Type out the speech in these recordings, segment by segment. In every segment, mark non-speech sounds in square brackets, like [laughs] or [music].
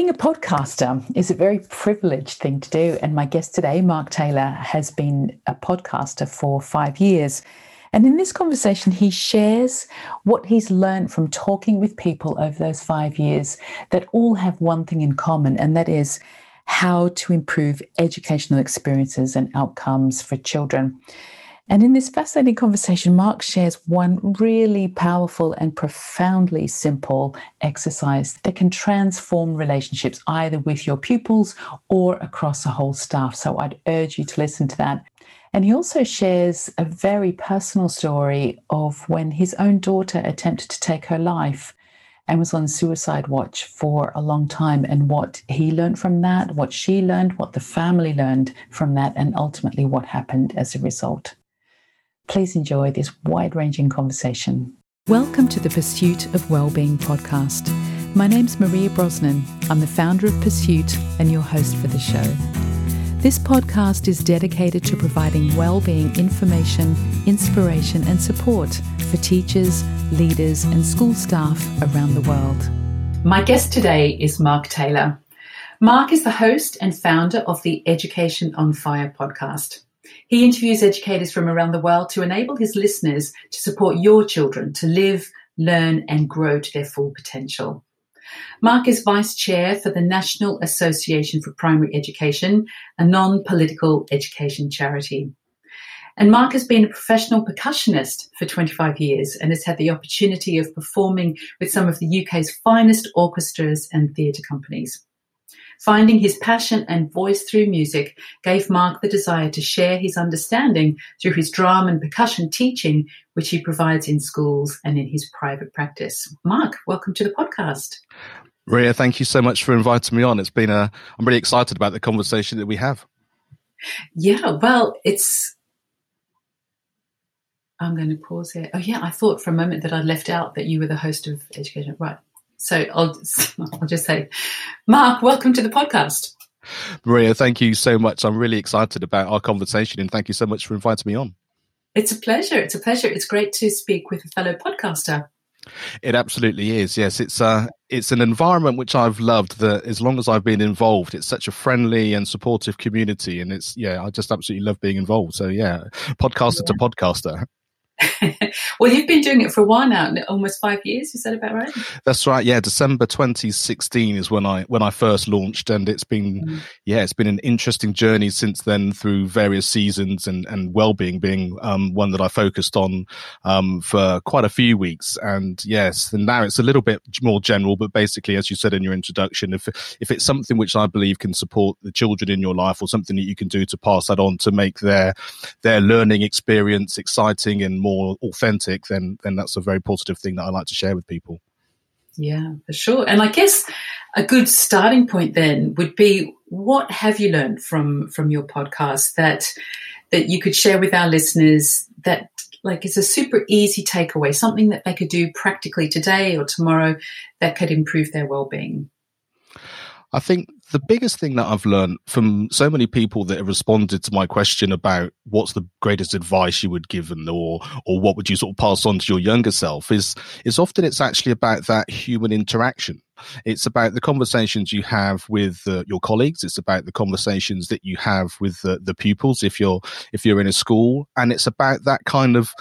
Being a podcaster is a very privileged thing to do. And my guest today, Mark Taylor, has been a podcaster for five years. And in this conversation, he shares what he's learned from talking with people over those five years that all have one thing in common, and that is how to improve educational experiences and outcomes for children. And in this fascinating conversation, Mark shares one really powerful and profoundly simple exercise that can transform relationships either with your pupils or across the whole staff. So I'd urge you to listen to that. And he also shares a very personal story of when his own daughter attempted to take her life and was on suicide watch for a long time, and what he learned from that, what she learned, what the family learned from that, and ultimately what happened as a result. Please enjoy this wide ranging conversation. Welcome to the Pursuit of Wellbeing podcast. My name's Maria Brosnan. I'm the founder of Pursuit and your host for the show. This podcast is dedicated to providing well-being information, inspiration, and support for teachers, leaders, and school staff around the world. My guest today is Mark Taylor. Mark is the host and founder of the Education on Fire podcast. He interviews educators from around the world to enable his listeners to support your children to live, learn, and grow to their full potential. Mark is Vice Chair for the National Association for Primary Education, a non political education charity. And Mark has been a professional percussionist for 25 years and has had the opportunity of performing with some of the UK's finest orchestras and theatre companies. Finding his passion and voice through music gave Mark the desire to share his understanding through his drum and percussion teaching, which he provides in schools and in his private practice. Mark, welcome to the podcast. Ria, thank you so much for inviting me on. It's been a, I'm really excited about the conversation that we have. Yeah, well, it's, I'm going to pause here. Oh, yeah, I thought for a moment that I'd left out that you were the host of Education. Right. So I'll, [laughs] I'll just say, Mark, welcome to the podcast. Maria, thank you so much. I'm really excited about our conversation and thank you so much for inviting me on. It's a pleasure. It's a pleasure. It's great to speak with a fellow podcaster. It absolutely is. Yes, it's uh it's an environment which I've loved that as long as I've been involved, it's such a friendly and supportive community and it's yeah, I just absolutely love being involved. So yeah, podcaster yeah. to podcaster. [laughs] well, you've been doing it for a while now, almost five years. Is that about right? That's right. Yeah, December 2016 is when I when I first launched, and it's been mm. yeah, it's been an interesting journey since then through various seasons and and well-being being um, one that I focused on um, for quite a few weeks. And yes, and now it's a little bit more general, but basically, as you said in your introduction, if if it's something which I believe can support the children in your life, or something that you can do to pass that on to make their their learning experience exciting and more more authentic, then then that's a very positive thing that I like to share with people. Yeah, for sure. And I guess a good starting point then would be what have you learned from from your podcast that that you could share with our listeners that like it's a super easy takeaway, something that they could do practically today or tomorrow that could improve their well-being. I think the biggest thing that I've learned from so many people that have responded to my question about what's the greatest advice you would give them or or what would you sort of pass on to your younger self is is often it's actually about that human interaction. It's about the conversations you have with uh, your colleagues. It's about the conversations that you have with the, the pupils if you're if you're in a school, and it's about that kind of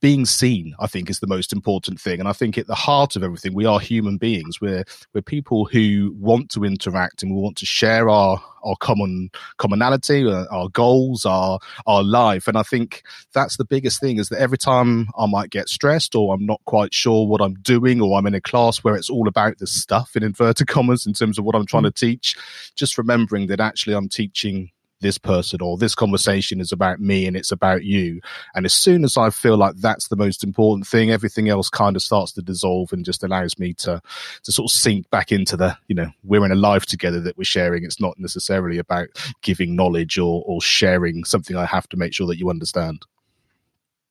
being seen, I think, is the most important thing. And I think at the heart of everything, we are human beings. We're we're people who want to interact and we want to share our our common commonality, uh, our goals, our our life. And I think that's the biggest thing is that every time I might get stressed or I'm not quite sure what I'm doing, or I'm in a class where it's all about the stuff in inverted commas in terms of what I'm trying mm. to teach, just remembering that actually I'm teaching this person or this conversation is about me and it's about you. And as soon as I feel like that's the most important thing, everything else kind of starts to dissolve and just allows me to, to sort of sink back into the, you know, we're in a life together that we're sharing. It's not necessarily about giving knowledge or, or sharing something I have to make sure that you understand.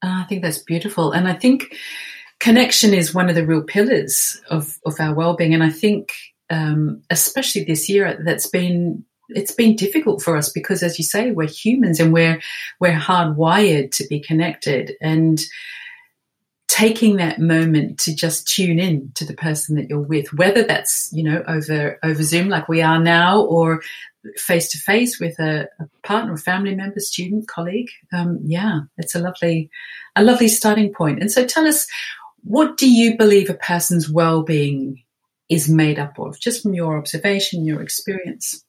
Uh, I think that's beautiful. And I think connection is one of the real pillars of, of our well-being. And I think, um, especially this year, that's been it's been difficult for us because, as you say, we're humans and we're we're hardwired to be connected. And taking that moment to just tune in to the person that you're with, whether that's, you know, over, over Zoom like we are now or face to face with a, a, partner, a family member, student, colleague. Um, yeah, it's a lovely, a lovely starting point. And so tell us, what do you believe a person's well-being is made up of, just from your observation, your experience?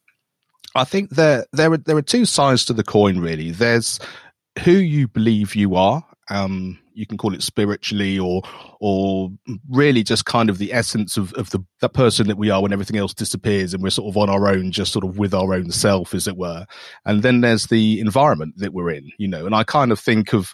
I think there there are there are two sides to the coin. Really, there's who you believe you are. Um, you can call it spiritually or or really just kind of the essence of, of the that person that we are when everything else disappears and we're sort of on our own just sort of with our own self as it were and then there's the environment that we're in you know and i kind of think of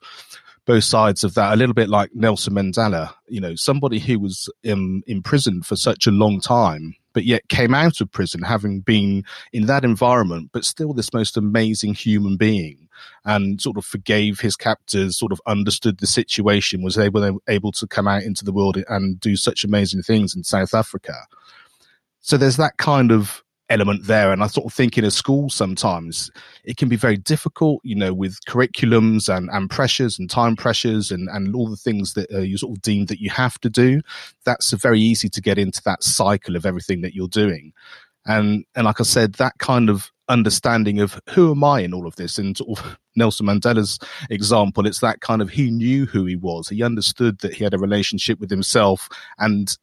both sides of that a little bit like Nelson Mandela, you know, somebody who was in prison for such a long time, but yet came out of prison having been in that environment, but still this most amazing human being and sort of forgave his captors, sort of understood the situation, was able, able to come out into the world and do such amazing things in South Africa. So there's that kind of element there. And I sort of think in a school sometimes it can be very difficult, you know, with curriculums and, and pressures and time pressures and, and all the things that uh, you sort of deem that you have to do. That's very easy to get into that cycle of everything that you're doing. And, and like I said, that kind of understanding of who am I in all of this and sort of Nelson Mandela's example, it's that kind of he knew who he was. He understood that he had a relationship with himself and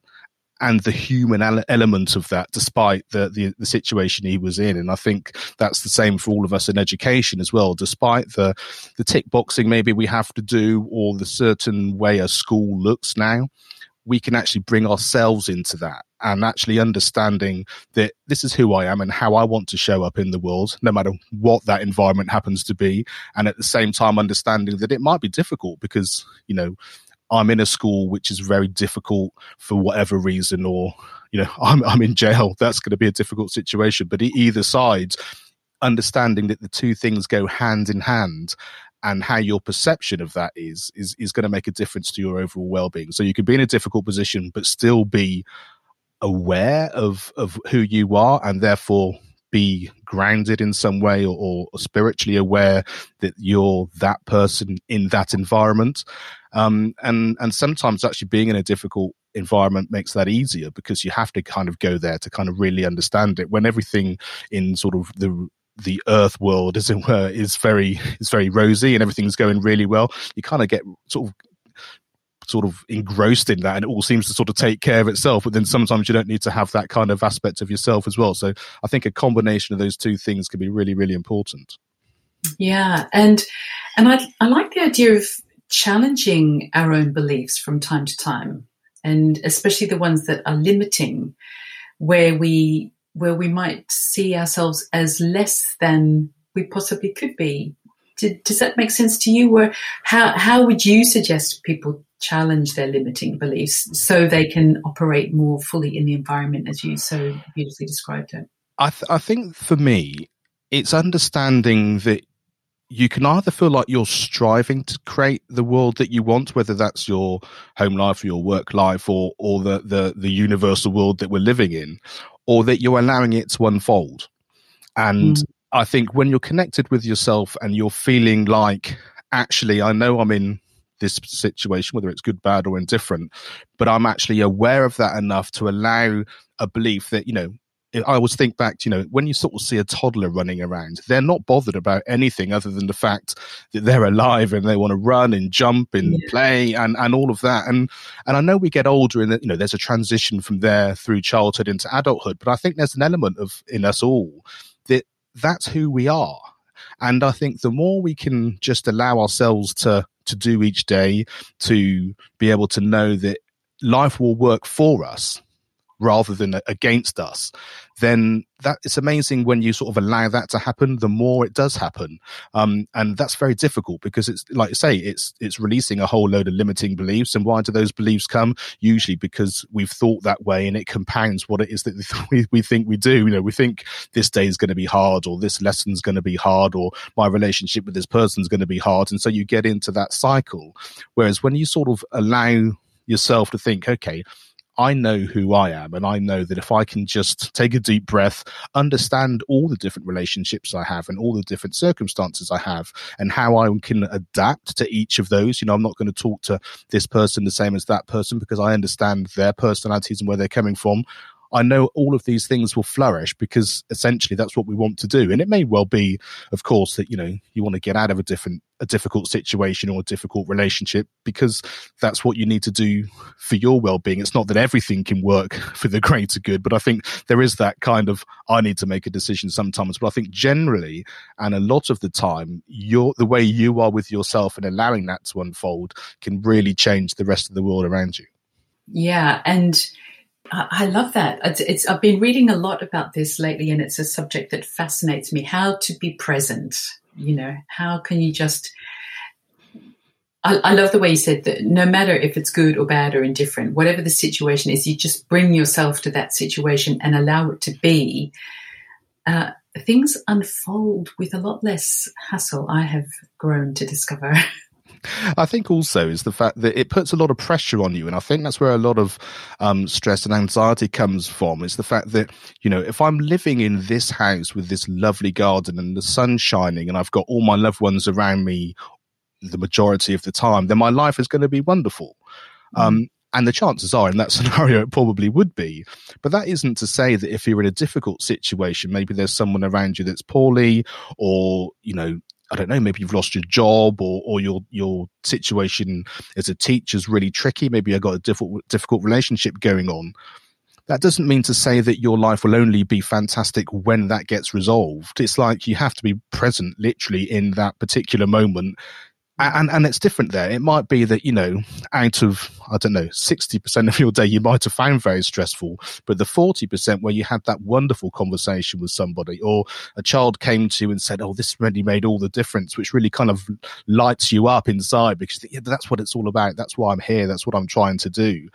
and the human element of that, despite the, the, the situation he was in. And I think that's the same for all of us in education as well. Despite the the tick boxing maybe we have to do, or the certain way a school looks now, we can actually bring ourselves into that and actually understanding that this is who I am and how I want to show up in the world, no matter what that environment happens to be. And at the same time, understanding that it might be difficult because, you know, I'm in a school which is very difficult for whatever reason, or you know, [laughs] I'm I'm in jail. That's going to be a difficult situation. But either side, understanding that the two things go hand in hand, and how your perception of that is is is going to make a difference to your overall well-being. So you can be in a difficult position, but still be aware of of who you are, and therefore be grounded in some way or, or, spiritually aware that you're that person in that environment um, and and sometimes actually being in a difficult environment makes that easier because you have to kind of go there to kind of really understand it. When everything in sort of the the earth world as it were is very is very rosy and everything's going really well you kind of get sort of sort of engrossed in that and it all seems to sort of take care of itself but then sometimes you don't need to have that kind of aspect of yourself as well so i think a combination of those two things can be really really important yeah and and i i like the idea of challenging our own beliefs from time to time, and especially the ones that are limiting, where we where we might see ourselves as less than we possibly could be. Did, does that make sense to you? Where how how would you suggest people challenge their limiting beliefs so they can operate more fully in the environment as you so beautifully described it? I, th- I think for me, it's understanding that you can either feel like you're striving to create the world that you want, whether that's your home life or your work life or, or the, the, the universal world that we're living in, or that you're allowing it to unfold. And mm. I think when you're connected with yourself and you're feeling like, actually, I know I'm in this situation, whether it's good, bad, or indifferent, but I'm actually aware of that enough to allow a belief that, you know, I always think back to, you know, when you sort of see a toddler running around, they're not bothered about anything other than the fact that they're alive and they want to run and jump and yeah. play and, and all of that. And, and I know we get older and, you know, there's a transition from there through childhood into adulthood, but I think there's an element of in us all that that's who we are. And I think the more we can just allow ourselves to, to do each day, to be able to know that life will work for us rather than against us, then that it's amazing when you sort of allow that to happen. The more it does happen, um, and that's very difficult because it's like I say, it's it's releasing a whole load of limiting beliefs. And why do those beliefs come? Usually because we've thought that way, and it compounds what it is that [laughs] we, we think we do. You know, we think this day is going to be hard, or this lesson's going to be hard, or my relationship with this person is going to be hard, and so you get into that cycle. Whereas when you sort of allow yourself to think, okay, I know who I am, and I know that if I can just take a deep breath, understand all the different relationships I have and all the different circumstances I have, and how I can adapt to each of those. You know, I'm not going to talk to this person the same as that person because I understand their personalities and where they're coming from. I know all of these things will flourish because essentially that's what we want to do. And it may well be, of course, that, you know, you want to get out of a different, a difficult situation or a difficult relationship because that's what you need to do for your well-being. It's not that everything can work [laughs] for the greater good, but I think there is that kind of, I need to make a decision sometimes. But I think generally, and a lot of the time, your, the way you are with yourself and allowing that to unfold can really change the rest of the world around you. Yeah. And, I love that. It's, it's, I've been reading a lot about this lately, and it's a subject that fascinates me. How to be present. You know, how can you just? I, I love the way you said that. No matter if it's good or bad or indifferent, whatever the situation is, you just bring yourself to that situation and allow it to be. Uh, things unfold with a lot less hassle. I have grown to discover. [laughs] I think also is the fact that it puts a lot of pressure on you, and I think that's where a lot of um, stress and anxiety comes from. Is the fact that you know if I'm living in this house with this lovely garden and the sun shining, and I've got all my loved ones around me the majority of the time, then my life is going to be wonderful. Mm. Um, and the chances are in that [laughs] scenario it probably would be. But that isn't to say that if you're in a difficult situation, maybe there's someone around you that's poorly or, you know, I don't know, maybe you've lost your job or, or your, your situation as a teacher is really tricky. Maybe you've got a difficult, difficult relationship going on. That doesn't mean to say that your life will only be fantastic when that gets resolved. It's like you have to be present literally in that particular moment and and it's different there. It might be that you know, out of I don't know, sixty percent of your day, you might have found very stressful, but the forty percent where you had that wonderful conversation with somebody, or a child came to you and said, "Oh, this really made all the difference," which really kind of lights you up inside because yeah, that's what it's all about. That's why I'm here. That's what I'm trying to do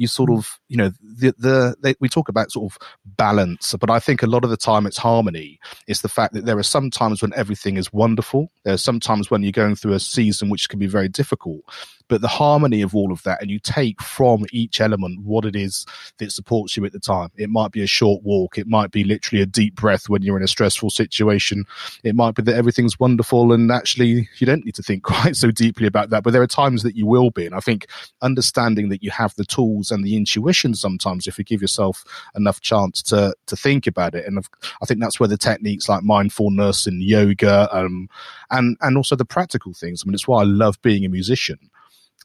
you sort mm. of you know the the they, we talk about sort of balance but i think a lot of the time it's harmony. It's the fact that there are some times when everything is wonderful. There are some times when you're going through a season which can be very difficult but the harmony of all of that and you take from each element what it is that supports you at the time. It might be a short walk. It might be literally a deep breath when you're in a stressful situation. It might be that everything's wonderful and actually you don't need to think [laughs] quite so deeply about that but there are times that you will be. And i think understanding that you have the tools and the intuition sometimes if you give yourself enough chance to to think about it. And i think that's where the techniques like mindfulness and yoga um, and and also the practical things. I mean it's why i love being a musician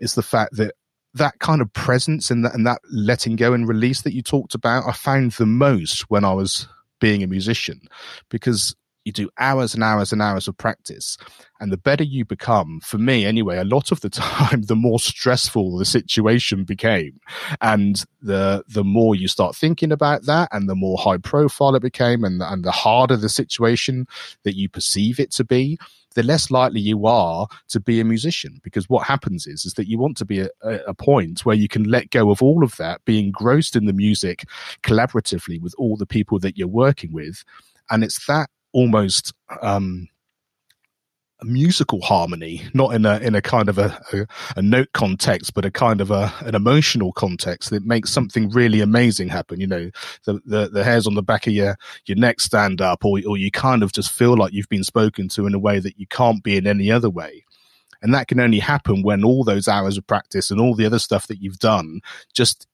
is the fact that that kind of presence and that, and that letting go and release that you talked about, I found the most when I was being a musician. Because you do hours and hours and hours of practice. And the better you become, for me anyway, a lot of the [laughs] time, the more stressful the situation became. And the, the more you start thinking about that and the more high profile it became and, and the harder the situation that you perceive it to be, the less likely you are to be a musician because what happens is is that you want to be a, a, point where you can let go of all of that be engrossed in the music collaboratively with all the people that you're working with and it's that almost um, a musical harmony, not in a in a kind of a, a, a, note context, but a kind of a an emotional context that makes something really amazing happen. You know, the the, the hairs on the back of your your neck stand up, or or you kind of just feel like you've been spoken to in a way that you can't be in any other way. And that can only happen when all those hours of practice and all the other stuff that you've done just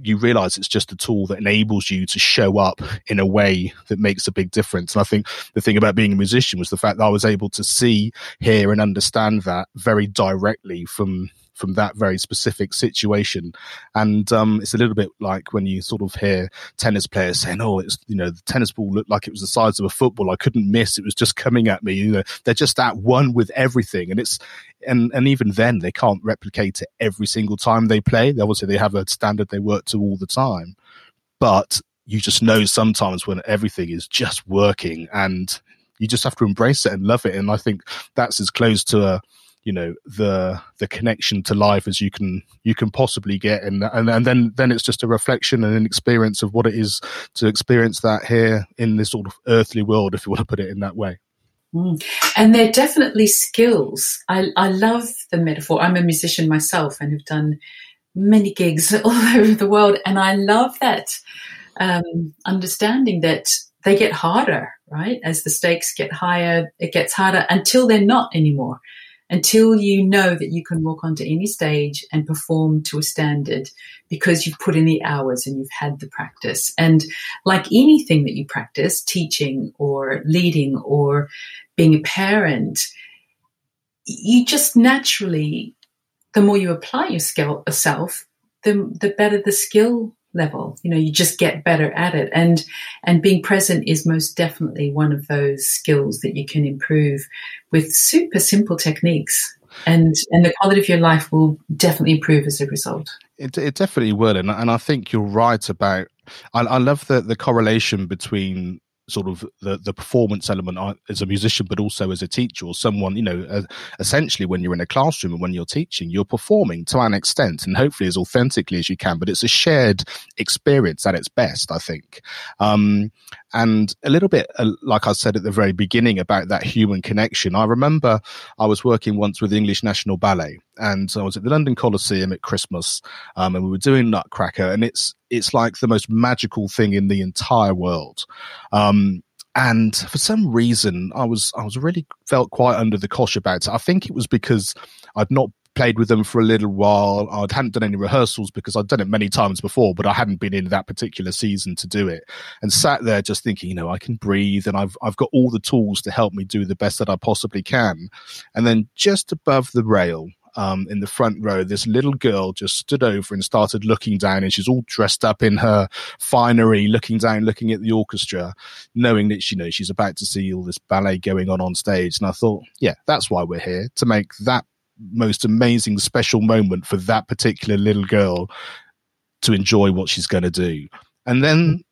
you realize it's just a tool that enables you to show up in a way that makes a big difference. And I think the thing about being a musician was the fact that I was able to see, hear, and understand that very directly from from that very specific situation. And um, it's a little bit like when you sort of hear tennis players saying, "Oh, it's you know the tennis ball looked like it was the size of a football. I couldn't miss. It was just coming at me." You know, they're just at one with everything, and it's and and even then they can't replicate it every single time they play. Obviously, they have a standard they work to all the time, but you just know sometimes when everything is just working and you just have to embrace it and love it. And I think that's as close to a you know the the connection to life as you can you can possibly get and and, and then then it's just a reflection and an experience of what it is to experience that here in this sort of earthly world if you want to put it in that way mm. and they're definitely skills I, I love the metaphor i'm a musician myself and have done many gigs [laughs] all over the world. And I love that um, understanding that they get harder, right? As the stakes get higher, it gets harder until they're not anymore. Until you know that you can walk onto any stage and perform to a standard because you've put in the hours and you've had the practice. And like anything that you practice, teaching or leading or being a parent, you just naturally, the more you apply yourself, uh, the, the better the skill level. You know you just get better at it. And and being present is most definitely one of those skills that you can improve with super simple techniques. And and the quality of your life will definitely improve as a result. It, it definitely will. And, and i think you're right about I, I love the the correlation between sort of the the performance element as a musician, but also as a teacher or someone, you know, uh, essentially when you're in a classroom and when you're teaching, you're performing to an extent and hopefully as authentically as you can, but it's a shared experience at its best, I think. Um, and a little bit, uh, like I said at the very beginning about that human connection. I remember I was working once with the English National Ballet and I was at the London Coliseum at Christmas, um, and we were doing Nutcracker, and it's it's like the most magical thing in the entire world. Um, and for some reason, I was I was really felt quite under the cosh about it. I think it was because I'd not played with them for a little while. I hadn't done any rehearsals because I'd done it many times before, but I hadn't been in that particular season to do it. And sat there just thinking, you know, I can breathe and I've I've got all the tools to help me do the best that I possibly can. And then just above the rail, um, in the front row, this little girl just stood over and started looking down, and she's all dressed up in her finery, looking down, looking at the orchestra, knowing that she you know she's about to see all this ballet going on on stage. And I thought, yeah, that's why we're here to make that most amazing special moment for that particular little girl to enjoy what she's going to do. And then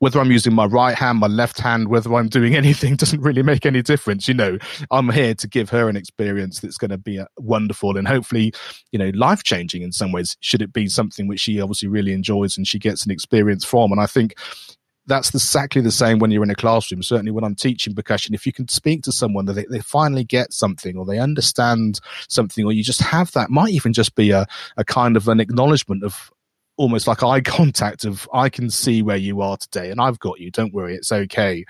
whether I'm using my right hand, my left hand, whether I'm doing [laughs] anything doesn't really make any difference. You know, I'm here to give her an experience that's going to be uh, wonderful and hopefully, you know, life changing in some ways. Should it be something which she obviously really enjoys and she gets an experience from? And I think that's exactly the same when you're in a classroom. Certainly, when I'm teaching percussion, if you can speak to someone that they, they finally get something or they understand something, or you just have that, might even just be a, a kind of an acknowledgement of almost like eye [laughs] contact of I can see where you are today and I've got you. Don't worry, it's okay.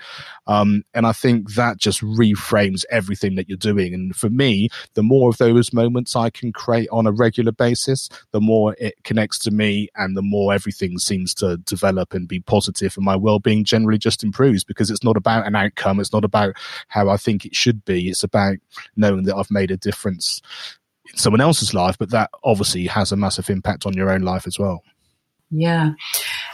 Um, and I think that just reframes everything that you're doing. And for me, the more of those moments I can create on a regular basis, the more it connects to me and the more everything seems to develop and be positive and my well-being generally just improves because it's not about an outcome. It's not about how I think it should be. It's about knowing that I've made a difference in someone else's life, but that obviously has a massive impact on your own life as well. Yeah.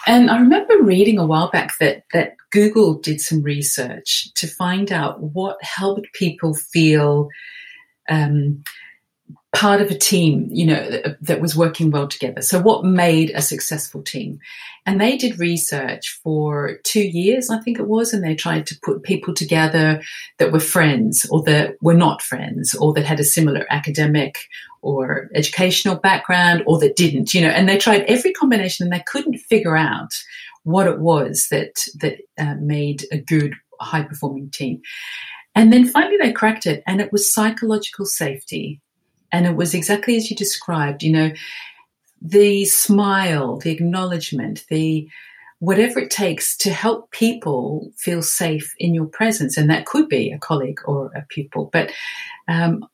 And I remember reading a while back that, that Google did some research to find out what helped people feel um, part of a team, you know, that, that was working well together. So what made a successful team? And they did research for two years, I think it was, and they tried to put people together that were friends or that were not friends or that had a similar academic or educational background or that didn't, you know, and they tried every combination and they couldn't figure out what it was that, that uh, made a good high performing team. And then finally they cracked it and it was psychological safety and it was exactly as you described, you know, the smile, the acknowledgement, the whatever it takes to help people feel safe in your presence. And that could be a colleague or a pupil. But um,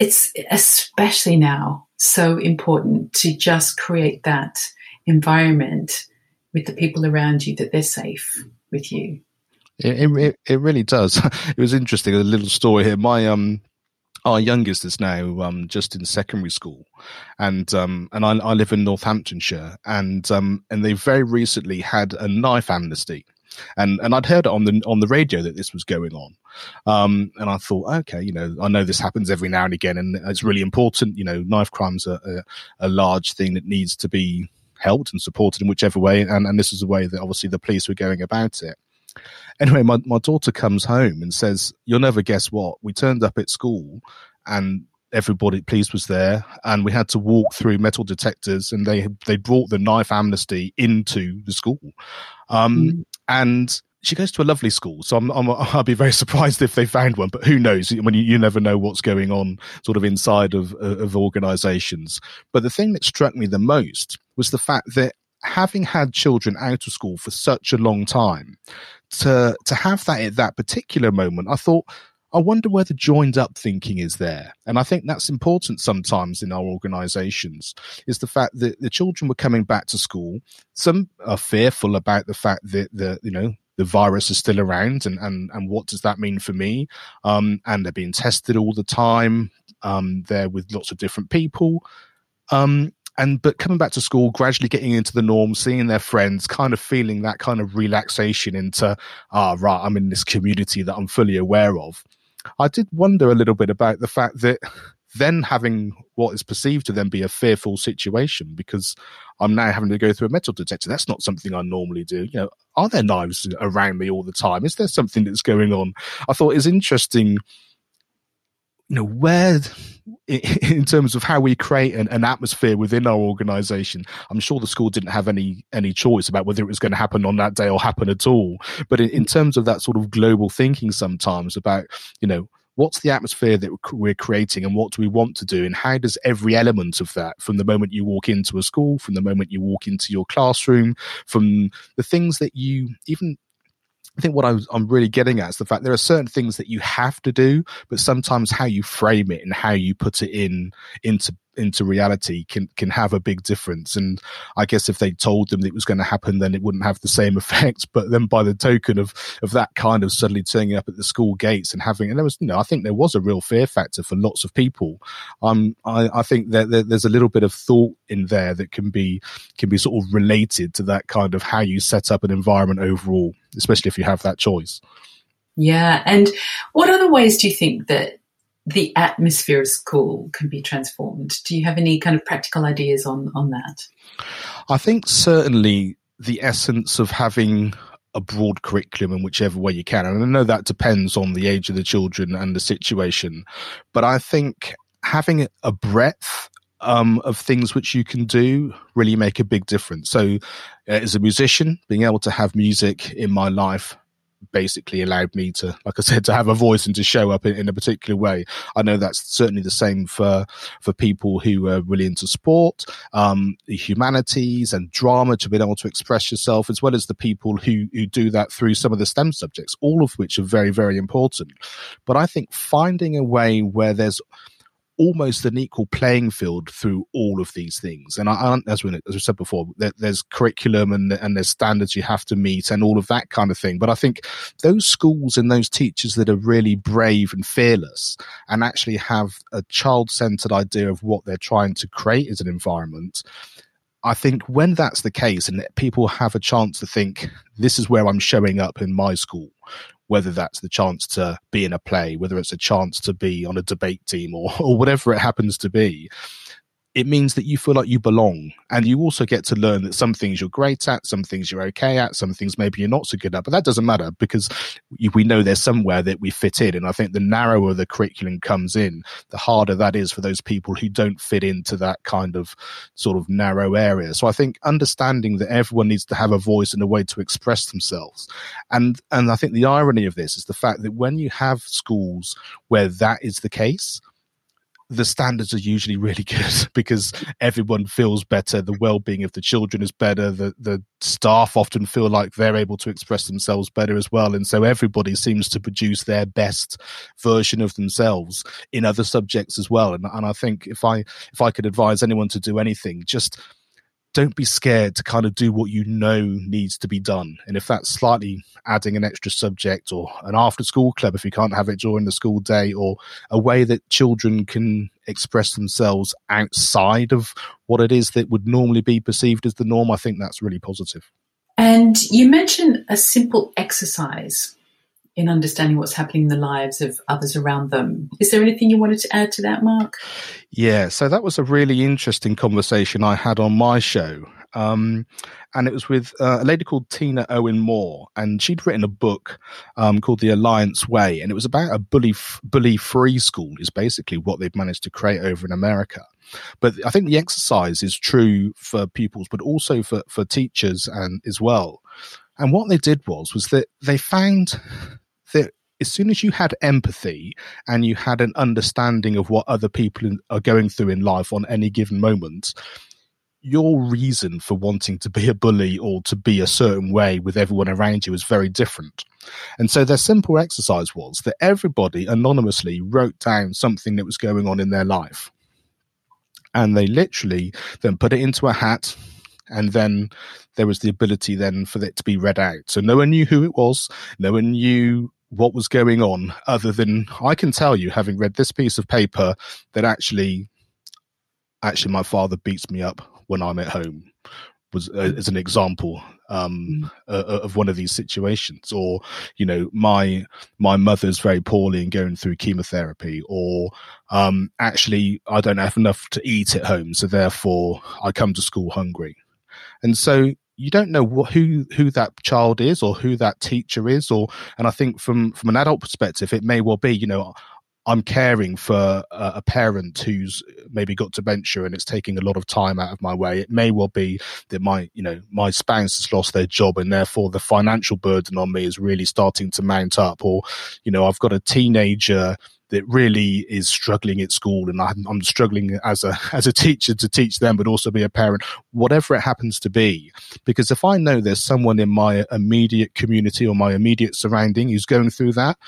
it's especially now so important to just create that environment with the people around you that they're safe with you. It, it, it really does. [laughs] It was interesting. A little story here. My um our youngest is now um, just in secondary school, and um, and I, I, live in Northamptonshire, and um, and they very recently had a knife amnesty, and and I'd heard on the on the radio that this was going on, um, and I thought, okay, you know, I know this happens every now and again, and it's really important. You know, knife crimes are a, a large thing that needs to be helped and supported in whichever way, and and this is the way that obviously the police were going about it. Anyway, my, my daughter comes home and says, You'll never guess what. We turned up at school and everybody police was there and we had to walk through metal detectors and they they brought the knife amnesty into the school um, mm. And she goes to a lovely school, so I'm, i be very [laughs] surprised if they found one. But who knows? When you, you never know what's going on, sort of inside of uh, of organisations. But the thing that struck me the most was the fact that having had children out of school for such a long time, to to have that at that particular moment, I thought I wonder where the joined up thinking is there. And I think that's important sometimes in our organizations is the fact that the children were coming back to school. Some are fearful about the fact that the, you know, the virus is still around and, and, and what does that mean for me? Um, and they're being tested all the time. Um, they're with lots of different people. Um, and but coming back to school, gradually getting into the norm, seeing their friends, kind of feeling that kind of relaxation into, ah, right, I'm in this community that I'm fully aware of. I did wonder a little bit about the fact that then having what is perceived to then be a fearful situation because I'm now having to go through a metal detector. That's not something I normally do. You know, are there knives around me all the time? Is there something that's going on? I thought it's interesting you know where [laughs] in terms of how we create an, an, atmosphere within our organization i'm sure the school didn't have any any choice about whether it was going to happen on that day or happen at all. But in, in terms of that sort of global thinking sometimes about you know what's the atmosphere that we're creating and what do we want to do and how does every element of that from the moment you walk into a school from the moment you walk into your classroom from the things that you even I think what I am really getting at is the fact there are certain things that you have to do, but sometimes how you frame it and how you put it in into into reality can can have a big difference. And I guess if they told them it was going to happen, then it wouldn't have the same [laughs] effect. But then by the token of of that kind of suddenly turning up at the school gates and having, and there was, you know, I think there was a real fear factor for lots of people. Um, I, I think that there, there's a little bit of thought in there that can be can be sort of related to that kind of how you set up an environment overall, especially if you have that choice. Yeah. And what other ways do you think that the atmosphere of school can be transformed. Do you have any kind of practical ideas on, on that? I think certainly the essence of having a broad curriculum in whichever way you can. And I know that depends on the age of the children and the situation, but I think having a breadth um, of things which you can do really make a big difference. So, uh, as a musician, being able to have music in my life basically allowed me to, like I said, to have a voice and to show up in, in, a particular way. I know that's certainly the same for for people who are really into sport, um, humanities and drama to be able to express yourself, as well as the people who who do that through some of the STEM subjects, all of which are very very important. But I think finding a way where there's almost an equal playing field through all of these things. And I, as we, as we said before, there, there's curriculum and, and there's standards you have to meet and all of that kind of thing. But I think those schools and those teachers that are really brave and fearless and actually have a child centered idea of what they're trying to create as an environment. I think when that's the case and people have a chance to think, this is where I'm showing up in my school, whether that's the chance to be in a play, whether it's a chance to be on a debate team or, [laughs] or whatever it happens to be, it means that you feel like you belong. And you also get to learn that some things you're great at, some things you're okay at, some things maybe you're not so good at. But that doesn't matter because we know there's somewhere that we fit in. And I think the narrower the curriculum comes in, the harder that is for those people who don't fit into that kind of sort of narrow area. So I think understanding that everyone needs to have a voice and a way to express themselves. And, and I think the irony of this is the fact that when you have schools where that is the case, the standards are usually really good [laughs] because everyone feels better. The well-being of the children is better. The the staff often feel like they're able to express themselves better as well, and so everybody seems to produce their best version of themselves in other subjects as well. And and I think if I if I could advise anyone to do anything, just don't be scared to kind of do what you know needs to be done. And if that's slightly adding an extra subject or an after school club, if you can't have it during the school day, or a way that children can express themselves outside of what it is that would normally be perceived as the norm, I think that's really positive. And you mentioned a simple exercise in understanding what's happening in the lives of others around them. Is there anything you wanted to add to that, Mark? Yeah, so that was a really interesting conversation I had on my show. Um, and it was with uh, a lady called Tina Owen Moore, and she'd written a book um, called The Alliance Way, and it was about a bully bully free school. Is basically what they've managed to create over in America. But I think the exercise is true for pupils, but also for for teachers and as well And what they did was was that they found that as soon as you had empathy and you had an understanding of what other people are going through in life on any given moment, your reason for wanting to be a bully or to be a certain way with everyone around you is very different. And so their simple exercise was that everybody anonymously wrote down something that was going on in their life. And they literally then put it into a hat and then there was the ability then for it to be read out. So no one knew who it was, no one knew what was going on other than I can tell you having read this piece of paper that actually actually my father beats me up when I'm at home was uh, as an example um, mm. uh, of one of these situations or you know my my mother's very poorly and going through chemotherapy or um, actually i don't have enough to eat at home so therefore i come to school hungry and so you don't know what, who who that child is or who that teacher is or and i think from from an adult perspective it may well be you know I'm caring for a, a, parent who's maybe got dementia and it's taking a lot of time out of my way. It may well be that my, you know, my spouse has lost their job and therefore the financial burden on me is really starting to mount up. Or, you know, I've got a teenager that really is struggling at school and I'm, I'm struggling as a, [laughs] as a teacher to teach them, but also be a parent, whatever it happens to be. Because if I know there's someone in my immediate community or my immediate surrounding who's going through that,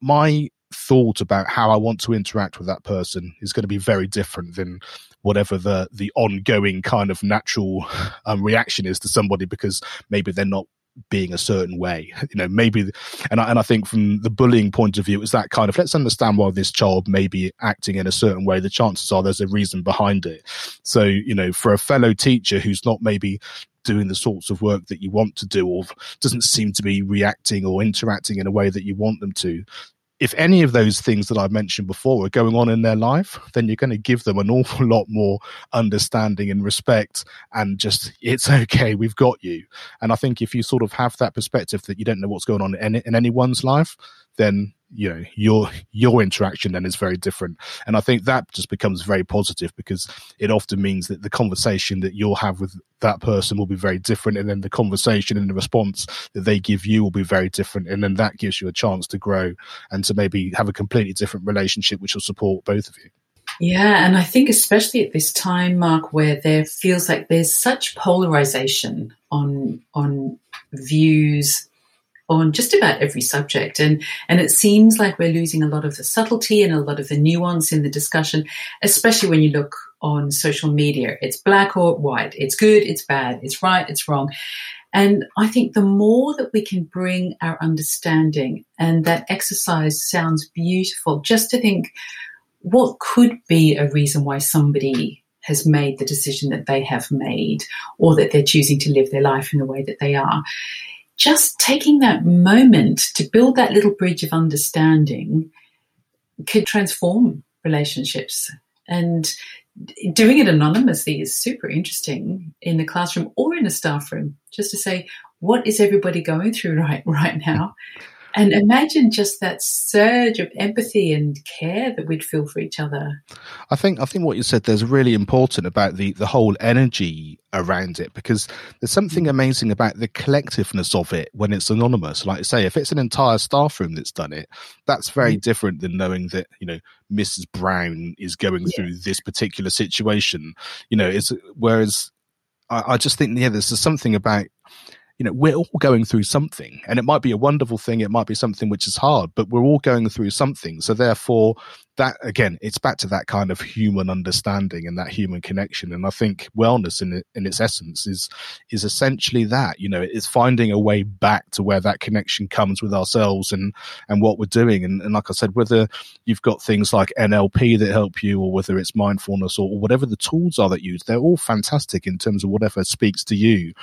my thought about how I want to interact with that person is going to be very different than whatever the the ongoing kind of natural [laughs] um, reaction is to somebody because maybe they're not being a certain way [laughs] you know maybe and I, and I think from the bullying point of view it's that kind of let's understand why this child may be acting in a certain way the chances are there's a reason behind it. So you know for a fellow teacher who's not maybe doing the sorts of work that you want to do or doesn't seem to be reacting or interacting in a way that you want them to if any of those things that I've mentioned before are going on in their life, then you're going to give them an awful lot more understanding and respect and just, it's okay, we've got you. And I think if you sort of have that perspective that you don't know what's going on in, in anyone's life, then you know your your interaction then is very different. And i think that just becomes very positive because it often means that the conversation that you'll have with that person will be very different. And then the conversation and the response that they give you will be very different. And then that gives you a chance to grow and to maybe have a completely different relationship which will support both of you. Yeah, and I think especially at this time, Mark, where there feels like there's such polarization on on views on just about every subject. And, and it seems like we're losing a lot of the subtlety and a lot of the nuance in the discussion, especially when you look on social media. It's black or white. It's good. It's bad. It's right. It's wrong. And I think the more that we can bring our understanding and that exercise sounds beautiful just to think what could be a reason why somebody has made the decision that they have made or that they're choosing to live their life in the way that they are just taking that moment to build that little bridge of understanding could transform relationships. And doing it anonymously is super interesting in the classroom or in a staff room, just to say, what is everybody going through [laughs] right right now? And imagine just that surge of empathy and care that we'd feel for each other. I think I think what you said there's really important about the the whole energy around it because there's something mm. amazing about the collectiveness of it when it's anonymous. Like I say, if it's an entire staff room that's done it, that's very mm. different than knowing that you know Mrs. Brown is going yeah. through this particular situation. You know, it's whereas I, I just think yeah, there's something about you know, we're all going through something and it might be a wonderful thing. It might be something which is hard, but we're all going through something. So therefore that again, it's back to that kind of human understanding and that human connection. And I think wellness in, in its essence is, is essentially that, you know, it's finding a way back to where that connection comes with ourselves and, and what we're doing. And, and like I said, whether you've got things like NLP that help you or whether it's mindfulness or, or whatever the tools are that you use, they're all fantastic in terms of whatever speaks to you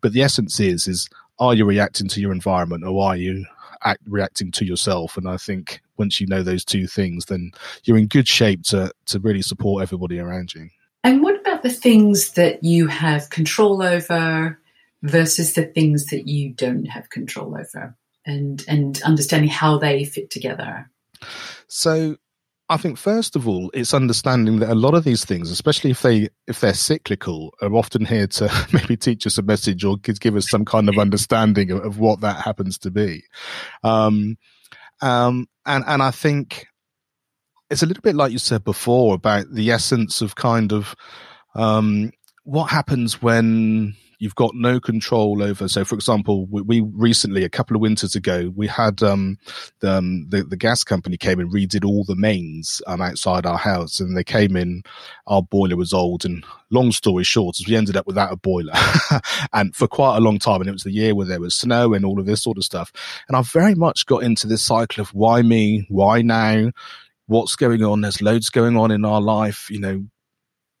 but the essence is, is are you reacting to your environment or are you act, reacting to yourself? And I think once you know those two things, then you're in good shape to, to really support everybody around you. And what about the things that you have control over versus the things that you don't have control over and, and understanding how they fit together? So I think first of all, it's understanding that a lot of these things, especially if they if they're cyclical, are often here to [laughs] maybe teach us a message or give us some kind of understanding of, of what that happens to be. Um, um, and and I think it's a little bit like you said before about the essence of kind of um, what happens when you've got no control over. So, for example, we, we recently, a couple of winters ago, we had um, the, um, the, the gas company came and redid all the mains um, outside our house, and they came in. Our boiler was old, and long story short, we ended up without a boiler, [laughs] and for quite a long time, and it was the year where there was snow and all of this sort of stuff. And I very much got into this cycle of why me, why now, what's going on? There's loads going on in our life, you know.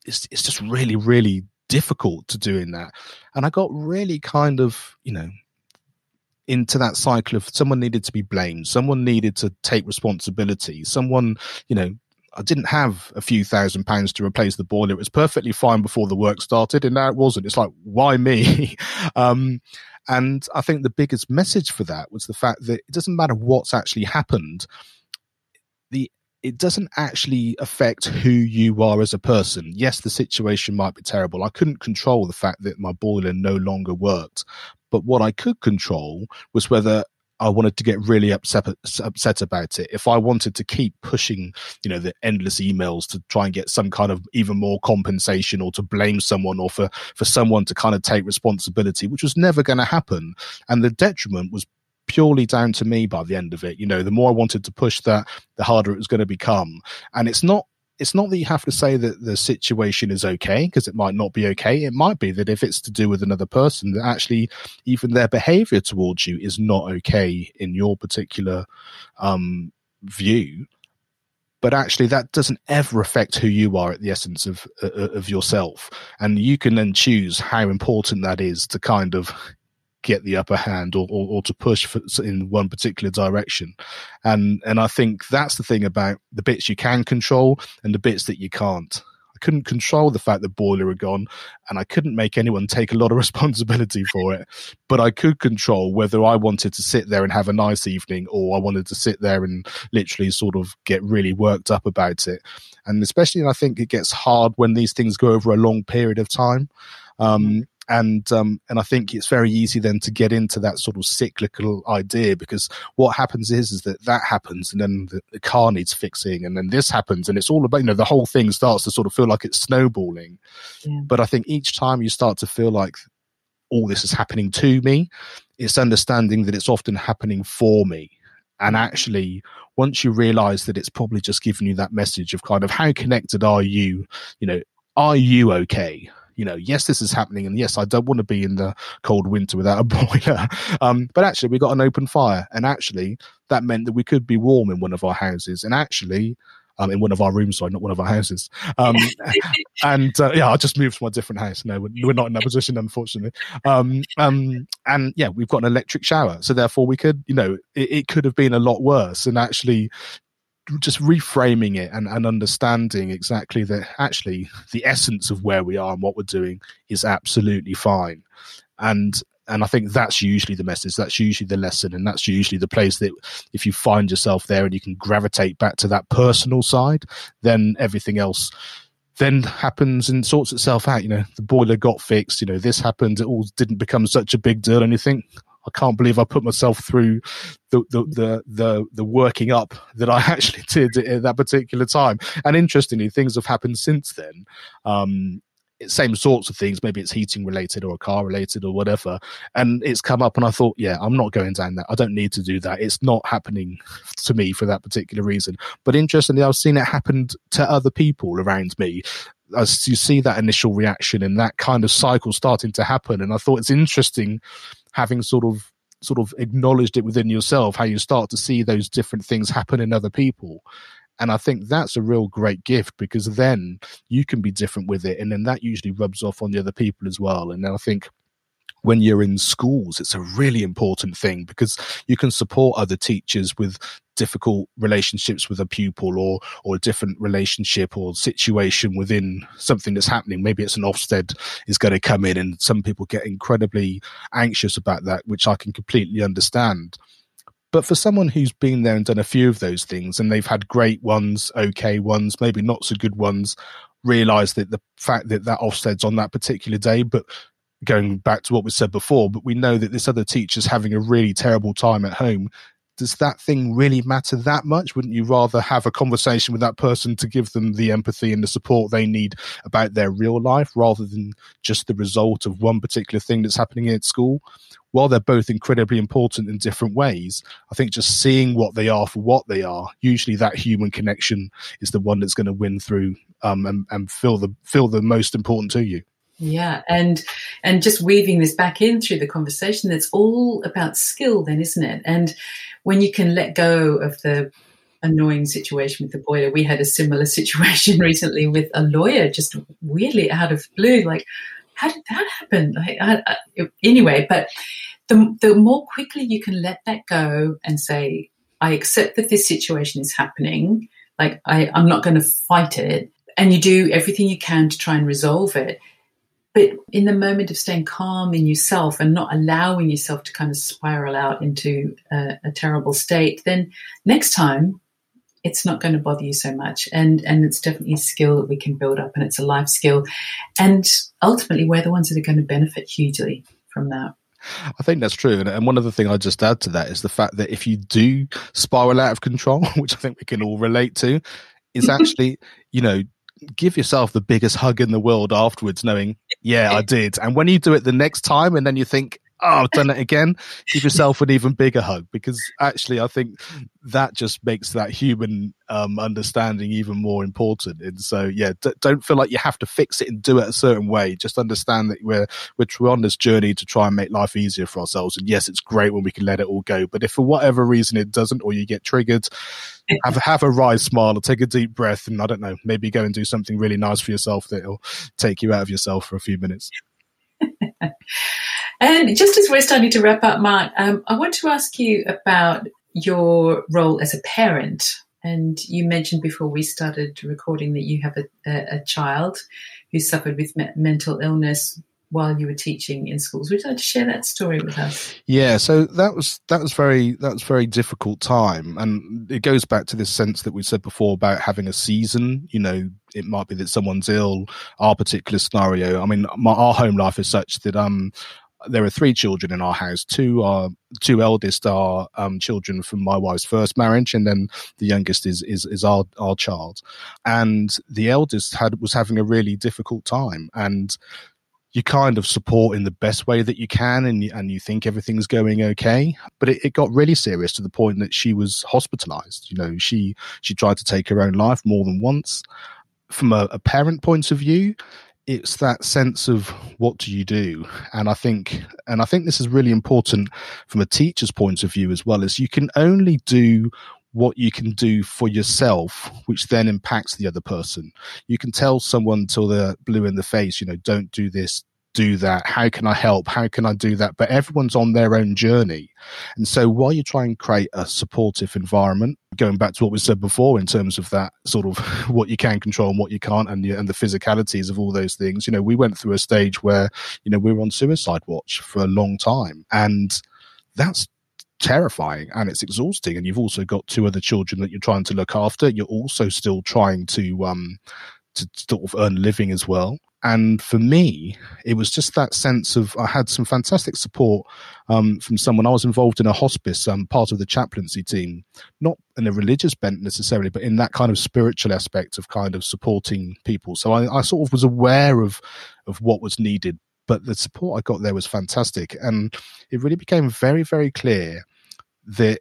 It's, it's just really, really difficult to doing that. And I got really kind of, you know, into that cycle of someone needed to be blamed, someone needed to take responsibility, someone, you know, I didn't have a few thousand pounds to replace the boiler. It was perfectly fine before the work started, and now it wasn't. It's like, why me? [laughs] um, and I think the biggest message for that was the fact that it doesn't matter what's actually happened. It doesn't actually affect who you are as a person. Yes, the situation might be terrible. I couldn't control the fact that my boiler no longer worked. But what I could control was whether I wanted to get really upset upset about it. If I wanted to keep pushing, you know, the endless emails to try and get some kind of even more compensation or to blame someone or for for someone to kind of take responsibility, which was never going to happen. And the detriment was purely down to me by the end of it. You know, the more I wanted to push that, the harder it was going to become. And it's not it's not that you have to say that the situation is okay because it might not be okay. It might be that if it's to do with another person, that actually even their behavior towards you is not okay in your particular um, view. But actually, that doesn't ever affect who you are at the essence of uh, of yourself, and you can then choose how important that is to kind of get the upper hand or, or, or to push in one particular direction. And, and I think that's the thing about the bits you can control and the bits that you can't. I couldn't control the fact that boiler had gone and I couldn't make anyone take a lot of [laughs] responsibility for it. But I could control whether I wanted to sit there and have a nice evening or I wanted to sit there and literally sort of get really worked up about it. And especially, I think it gets hard when these things go over a long period of time. Um, and um, and I think it's very easy then to get into that sort of cyclical idea because what happens is is that that happens and then the, the, car needs fixing and then this happens and it's all about you know the whole thing starts to sort of feel like it's snowballing. Yeah. But I think each time you start to feel like all this is happening to me, it's understanding that it's often happening for me. And actually, once you realize that it's probably just giving you that message of kind of how connected are you, you know, are you okay? You know, yes, this is happening, and yes, I don't want to be in the cold winter without a [laughs] boiler. Um, but actually, we got an open fire, and actually, that meant that we could be warm in one of our houses, and actually. Um, in one of our rooms, sorry, not one of our houses. Um, [laughs] and uh, yeah, I just moved to a different house. No, we're, we're not in that position, unfortunately. Um, um, and yeah, we've got an electric shower, so therefore we could, you know, it, it could have been a lot worse. And actually, just reframing it and, and understanding exactly that actually the essence of where we are and what we're doing is absolutely fine. And and I think that's usually the message. That's usually the lesson, and that's usually the place that if you find yourself there and you can gravitate back to that personal side, then everything else then happens and sorts itself out. You know, the boiler got fixed. You know, this happened. It all didn't become such a big deal. And you think, I can't believe I put myself through the, the, the, the, the working up that I [laughs] actually did at that particular time. And interestingly, things have happened since then. Um, same sorts of things. Maybe it's heating related or a car related or whatever. And it's come up, and I thought, yeah, I'm not going down that. I don't need to do that. It's not happening to me for that particular reason. But interestingly, I've seen it happen to other people around me. As you see that initial reaction and that kind of cycle starting to happen, and I thought it's interesting having sort of sort of acknowledged it within yourself, how you start to see those different things happen in other people. And I think that's a real great gift because then you can be different with it. And then that usually rubs off on the other people as well. And then I think when you're in schools, it's a really important thing because you can support other teachers with difficult relationships with a pupil or or a different relationship or situation within something that's happening. Maybe it's an Ofsted is going to come in and some people get incredibly anxious about that, which I can completely understand. But for someone who's been there and done a few of those things and they've had great ones, okay ones, maybe not so good ones, realize that the fact that that Ofsted's on that particular day, but going back to what was said before, but we know that this other teacher's having a really terrible time at home. Does that thing really matter that much? Wouldn't you rather have a conversation with that person to give them the empathy and the support they need about their real life rather than just the result of one particular thing that's happening at school? While they're both incredibly important in different ways, I think just seeing what they are for what they are, usually that human connection is the one that's going to win through um, and, and feel the feel the most important to you. Yeah, and and just weaving this back in through the conversation, it's all about skill, then, isn't it? And when you can let go of the annoying situation with the boiler, we had a similar [laughs] situation recently with a lawyer, just weirdly out of blue. Like, how did that happen? Like, I, I, anyway, but the the more quickly you can let that go and say, I accept that this situation is happening. Like, I, I'm not going to fight it. And you do everything you can to try and resolve it but in the moment of staying calm in yourself and not allowing yourself to kind of spiral out into a, a terrible state, then next time it's not going to bother you so much. And and it's definitely a skill that we can build up, and it's a life skill. And ultimately, we're the ones that are going to benefit hugely from that. I think that's true. And one other thing I just add to that is the fact that if you do spiral out of control, [laughs] which I think we can all relate to, is [laughs] actually, you know, give yourself the biggest hug in the world afterwards, knowing, yeah, I [laughs] did. And when you do it the next time and then you think, oh, I've done it [laughs] again, give yourself an even bigger hug because actually, I think that just makes that human um, understanding even more important. And so, yeah, d- don't feel like you have to fix it and do it a certain way. Just understand that we're we're on this journey to try and make life easier for ourselves. And yes, it's great when we can let it all go. But if for whatever reason it doesn't, or you get triggered, have have a wry smile or take a deep breath, and I don't know, maybe go and do something really nice for yourself that'll take you out of yourself for a few minutes. [laughs] and just as we're starting to wrap up, Mark, um, I want to ask you about your role as a parent. And you mentioned before we started recording that you have a, a, a child who suffered with me- mental illness while you were teaching in schools. Would you like to share that story with us? Yeah, so that was that was very that was very difficult time, and it goes back to this sense that we said before about having a season. You know, it might be that someone's ill. Our particular scenario, I mean, my, our home life is such that um. There are three children in our house. Two are two eldest are um, children from my wife's first marriage, and then the youngest is is, is our our child. And the eldest had was having a really difficult time, and you kind of support in the best way that you can and you, and you think everything's going okay. But it, it got really serious to the point that she was hospitalized. You know she she tried to take her own life more than once. From a, a parent point of view it's that sense of what do you do? And i think and i think this is really important from a teacher's point of view as well is you can only do what you can do for yourself, which then impacts the other person. You can tell someone till they're blue in the face, you know, don't do this, do that. How can I help? How can I do that? But everyone's on their own journey. And so while you try and create a supportive environment, going back to what we said before in terms of that sort of [laughs] what you can control and what you can't and, the, and the physicalities of all those things, you know, we went through a stage where, you know, we were on suicide watch for a long time. And that's terrifying and it's exhausting and you've also got two other children that you're trying to look after you're also still trying to um to sort of earn a living as well. And for me it was just that sense of i had some fantastic support um, from someone. I was involved in a hospice um, part of the chaplaincy team not in a religious bent necessarily but in that kind of spiritual aspect of kind of supporting people. So i, I sort of was aware of of what was needed but the support I got there was fantastic. And it really became very, very clear that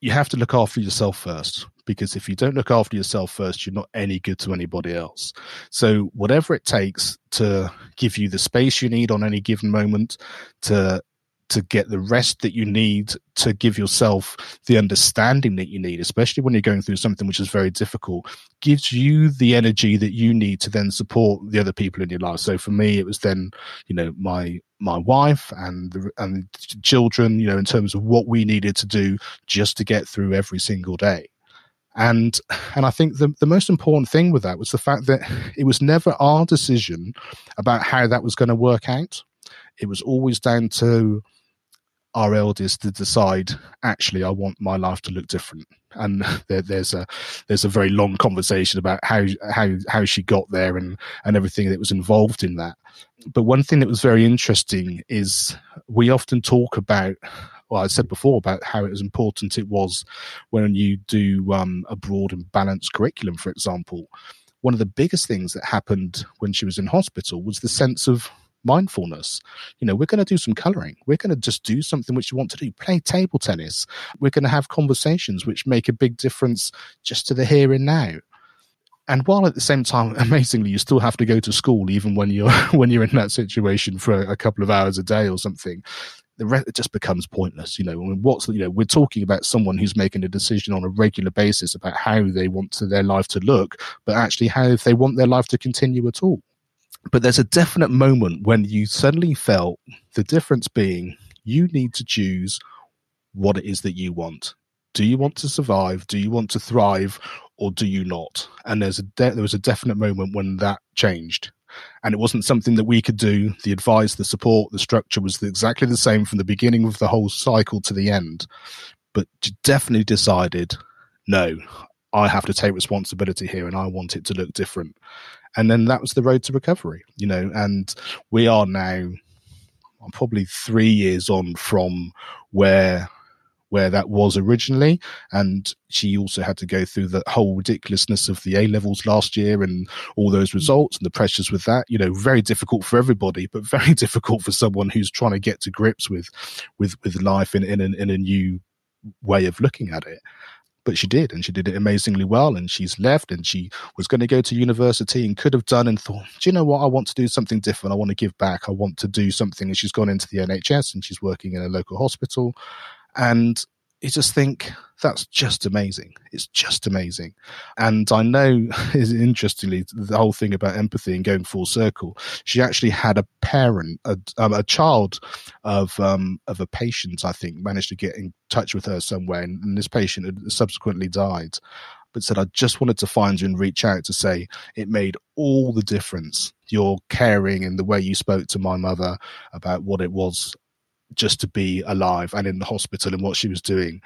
you have to look after yourself first because if you don't look after yourself first, you're not any good to anybody else. So, whatever it takes to give you the space you need on any given moment, to to get the rest that you need to give yourself the understanding that you need, especially when you're going through something which is very difficult, gives you the energy that you need to then support the other people in your life. So for me, it was then, you know, my my wife and the, and the children, you know, in terms of what we needed to do just to get through every single day. And and I think the, the most important thing with that was the fact that it was never our decision about how that was going to work out. It was always down to our eldest to decide actually I want my life to look different and [laughs] there, there's a there's a very long conversation about how how how she got there and and everything that was involved in that but one thing that was very interesting is we often talk about well, I said before about how it was important it was when you do um, a broad and balanced curriculum, for example. One of the biggest things that happened when she was in hospital was the sense of mindfulness. You know, we're going to do some coloring. We're going to just do something which you want to do. Play table tennis. We're going to have conversations which make a big difference just to the here and now. And while at the same time, [laughs] amazingly, you still have to go to school even when you're [laughs] when you're in that situation for a, couple of hours a day or something. The rest, it just becomes pointless, you know. I mean, what's you know, we're talking about someone who's making a decision on a regular basis about how they want to, their life to look, but actually how if they want their life to continue at all but there's a definite moment when you suddenly felt the difference being you need to choose what it is that you want. Do you want to survive? Do you want to thrive? Or do you not? And there's a de- there was a definite moment when that changed, and it wasn't something that we could do. The advice, the support, the structure was exactly the same from the beginning of the whole cycle to the end. But definitely decided, no, I have to take responsibility here, and I want it to look different and then that was the road to recovery you know and we are now probably three years on from where where that was originally. And she also had to go through the whole ridiculousness of the a levels last year and all those results and the pressures with that. You know very difficult for everybody but [laughs] very difficult for someone who's trying to get to grips with with with life in in, in a new way of looking at it but she did and she did it amazingly well and she's left and she was going to go to university and could have done and thought do you know what? I want to do something different. I want to give back. I want to do something. And she's gone into the nhs and she's working in a local hospital. And you just think that's just amazing. It's just amazing. And I know, is [laughs] interestingly, the whole thing about empathy and going full circle, she actually had a parent, a, um, a child of, um, of a patient, I think, managed to get in touch with her somewhere. And, and this patient had subsequently died but said, I just wanted to find you and reach out to say it made all the difference. Your caring and the way you spoke to my mother about what it was just to be alive and in the hospital and what she was doing.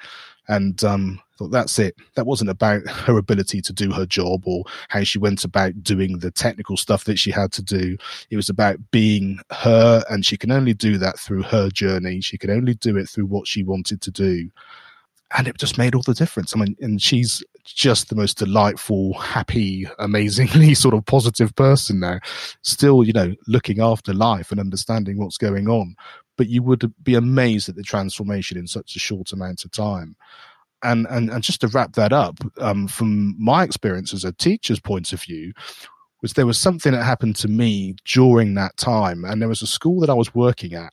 And um, thought that's it. That wasn't about her ability to do her job or how she went about doing the technical stuff that she had to do. It was about being her, and she can only do that through her journey. She can only do it through what she wanted to do. And it just made all the difference. I mean, and she's just the most delightful, happy, amazingly [laughs] sort of positive person now. Still, you know, looking after life and understanding what's going on but you would be amazed at the transformation in such a short amount of time. And and and just to wrap that up, um, from my experience as a teacher's point of view, was there was something that happened to me during that time, and there was a school that I was working at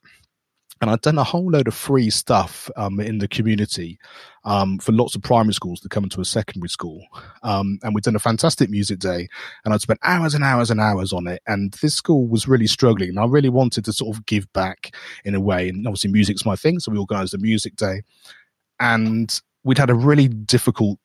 and I'd done a whole load of free stuff um, in the community um, for lots of primary schools to come into a secondary school. Um, and we'd done a fantastic music day, and I'd spent hours and hours and hours on it. And this school was really struggling, and I really wanted to sort of give back in a way. And obviously, music's my thing, so we organised a music day. And we'd had a really difficult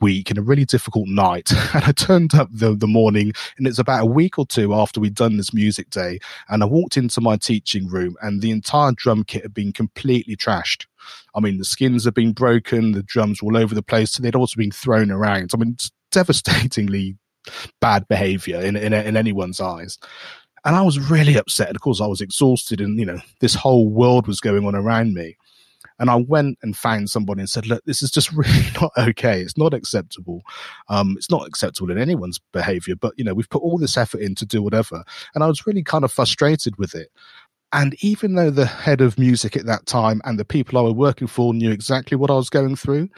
week and a really difficult night. [laughs] And I turned up the, the morning and it's about a week or two after we'd done this music day. And I walked into my teaching room and the entire drum kit had been completely trashed. I mean, the skins had been broken, the drums were all over the place. They'd also been thrown around. I mean, [laughs] devastatingly bad behavior in, in, in anyone's eyes. And I was really upset. And of course, I was exhausted and, you know, this whole world was going on around me. And I went and found somebody and said, look, this is just [laughs] really not okay. It's not acceptable. Um, it's not acceptable in anyone's behavior, but you know, we've put all this effort in to do whatever. And I was really kind of frustrated with it. And even though the head of music at that time and the people I were working for knew exactly what I was going through,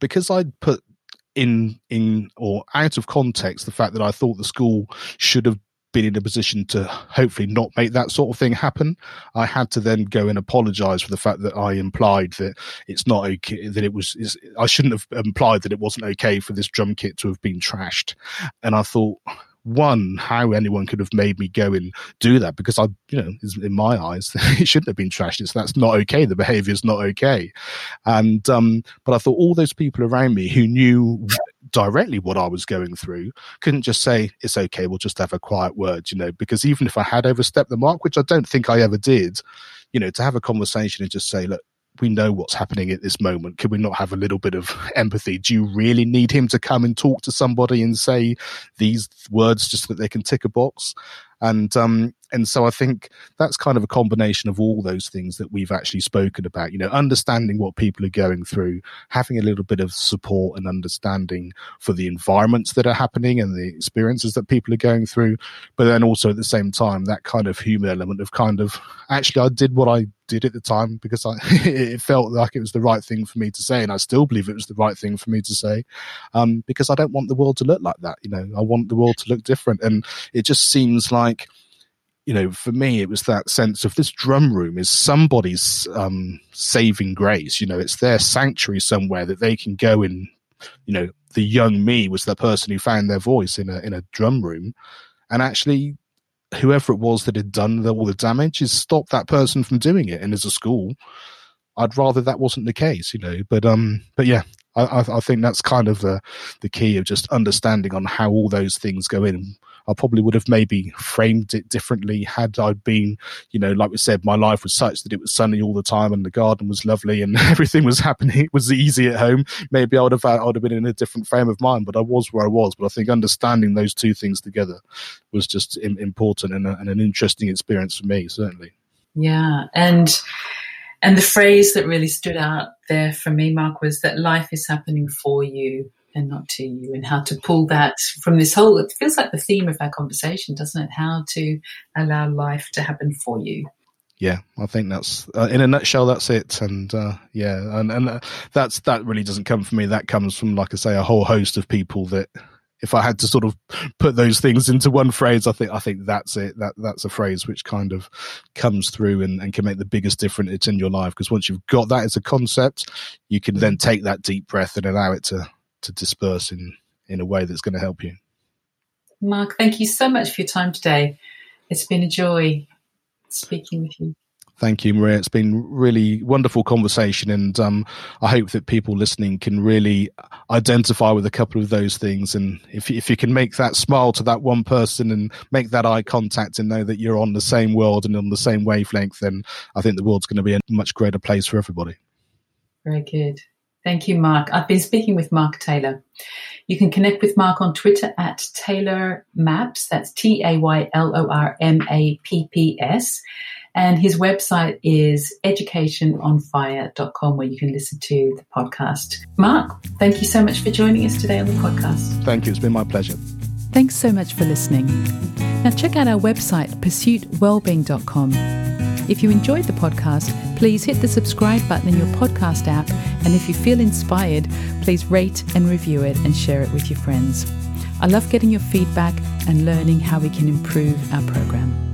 because I'd put in in or out of context the fact that I thought the school should have been in a position to hopefully not make that sort of thing happen. I had to then go and apologize for the fact that I implied that it's not okay, that it was, I shouldn't have implied that it wasn't okay for this drum kit to have been trashed. And I thought, one, how anyone could have made me go and do that because I, you know, in my eyes, [laughs] it shouldn't have been trashed. It's that's not okay. The behavior is not okay. And, um, but I thought all those people around me who knew directly what I was going through couldn't just say, it's okay. We'll just have a quiet word, you know, because even if I had overstepped the mark, which I don't think I ever did, you know, to have a conversation and just say, look, we know what's happening at this moment. Can we not have a little bit of [laughs] empathy? Do you really need him to come and talk to somebody and say these words just so that they can tick a box? And um, and so I think that's kind of a combination of all those things that we've actually spoken about. You know, understanding what people are going through, having a little bit of support and understanding for the environments that are happening and the experiences that people are going through, but then also at the same time that kind of human element of kind of actually I did what I did at the time because I [laughs] it felt like it was the right thing for me to say, and I still believe it was the right thing for me to say, um, because I don't want the world to look like that. You know, I want the world to look different, and it just seems like you know, for me, it was that sense of this drum room is somebody's um, saving grace. You know, it's their sanctuary somewhere that they can go in. You know, the young me was the person who found their voice in a in a drum room, and actually, whoever it was that had done the, all the damage is stopped that person from doing it. And as a school, I'd rather that wasn't the case. You know, but um, but yeah, I, I, think that's kind of the the key of just understanding on how all those things go in. I probably would have maybe framed it differently had I been, you know, like we said, my life was such that it was sunny all the time and the garden was lovely and [laughs] everything was happening. It was easy at home. Maybe I would have I would have been in a different frame of mind, but I was where I was. But I think understanding those two things together was just important and, a, and an interesting experience for me, certainly. Yeah, and and the phrase that really stood out there for me, Mark, was that life is happening for you and not to you, and how to pull that from this whole. It feels like the theme of our conversation, doesn't it? How to allow life to happen for you. Yeah, I think that's uh, in a nutshell. That's it, and uh, yeah, and and uh, that's that really doesn't come from me. That comes from, like I say, a whole host of people that if I had to sort of put those things into one phrase, I think I think that's it. That that's a phrase which kind of comes through and, and can make the biggest difference in your life. Because once you've got that as a concept, you can then take that deep breath and allow it to to disperse in in a way that's going to help you. Mark, thank you so much for your time today. It's been a joy speaking with you. Thank you, Maria. It's been really wonderful conversation, and um, I hope that people listening can really identify with a couple of those things. And if if you can make that smile to that one person and make that eye contact and know that you're on the same world and on the same wavelength, then I think the world's going to be a much greater place for everybody. Very good. Thank you, Mark. I've been speaking with Mark Taylor. You can connect with Mark on Twitter at Taylor Maps. That's T A Y L O R M A P P S. And his website is educationonfire.com, where you can listen to the podcast. Mark, thank you so much for joining us today on the podcast. Thank you. It's been my pleasure. Thanks so much for listening. Now, check out our website, pursuitwellbeing.com. If you enjoyed the podcast, please hit the subscribe button in your podcast app. And if you feel inspired, please rate and review it and share it with your friends. I love getting your feedback and learning how we can improve our program.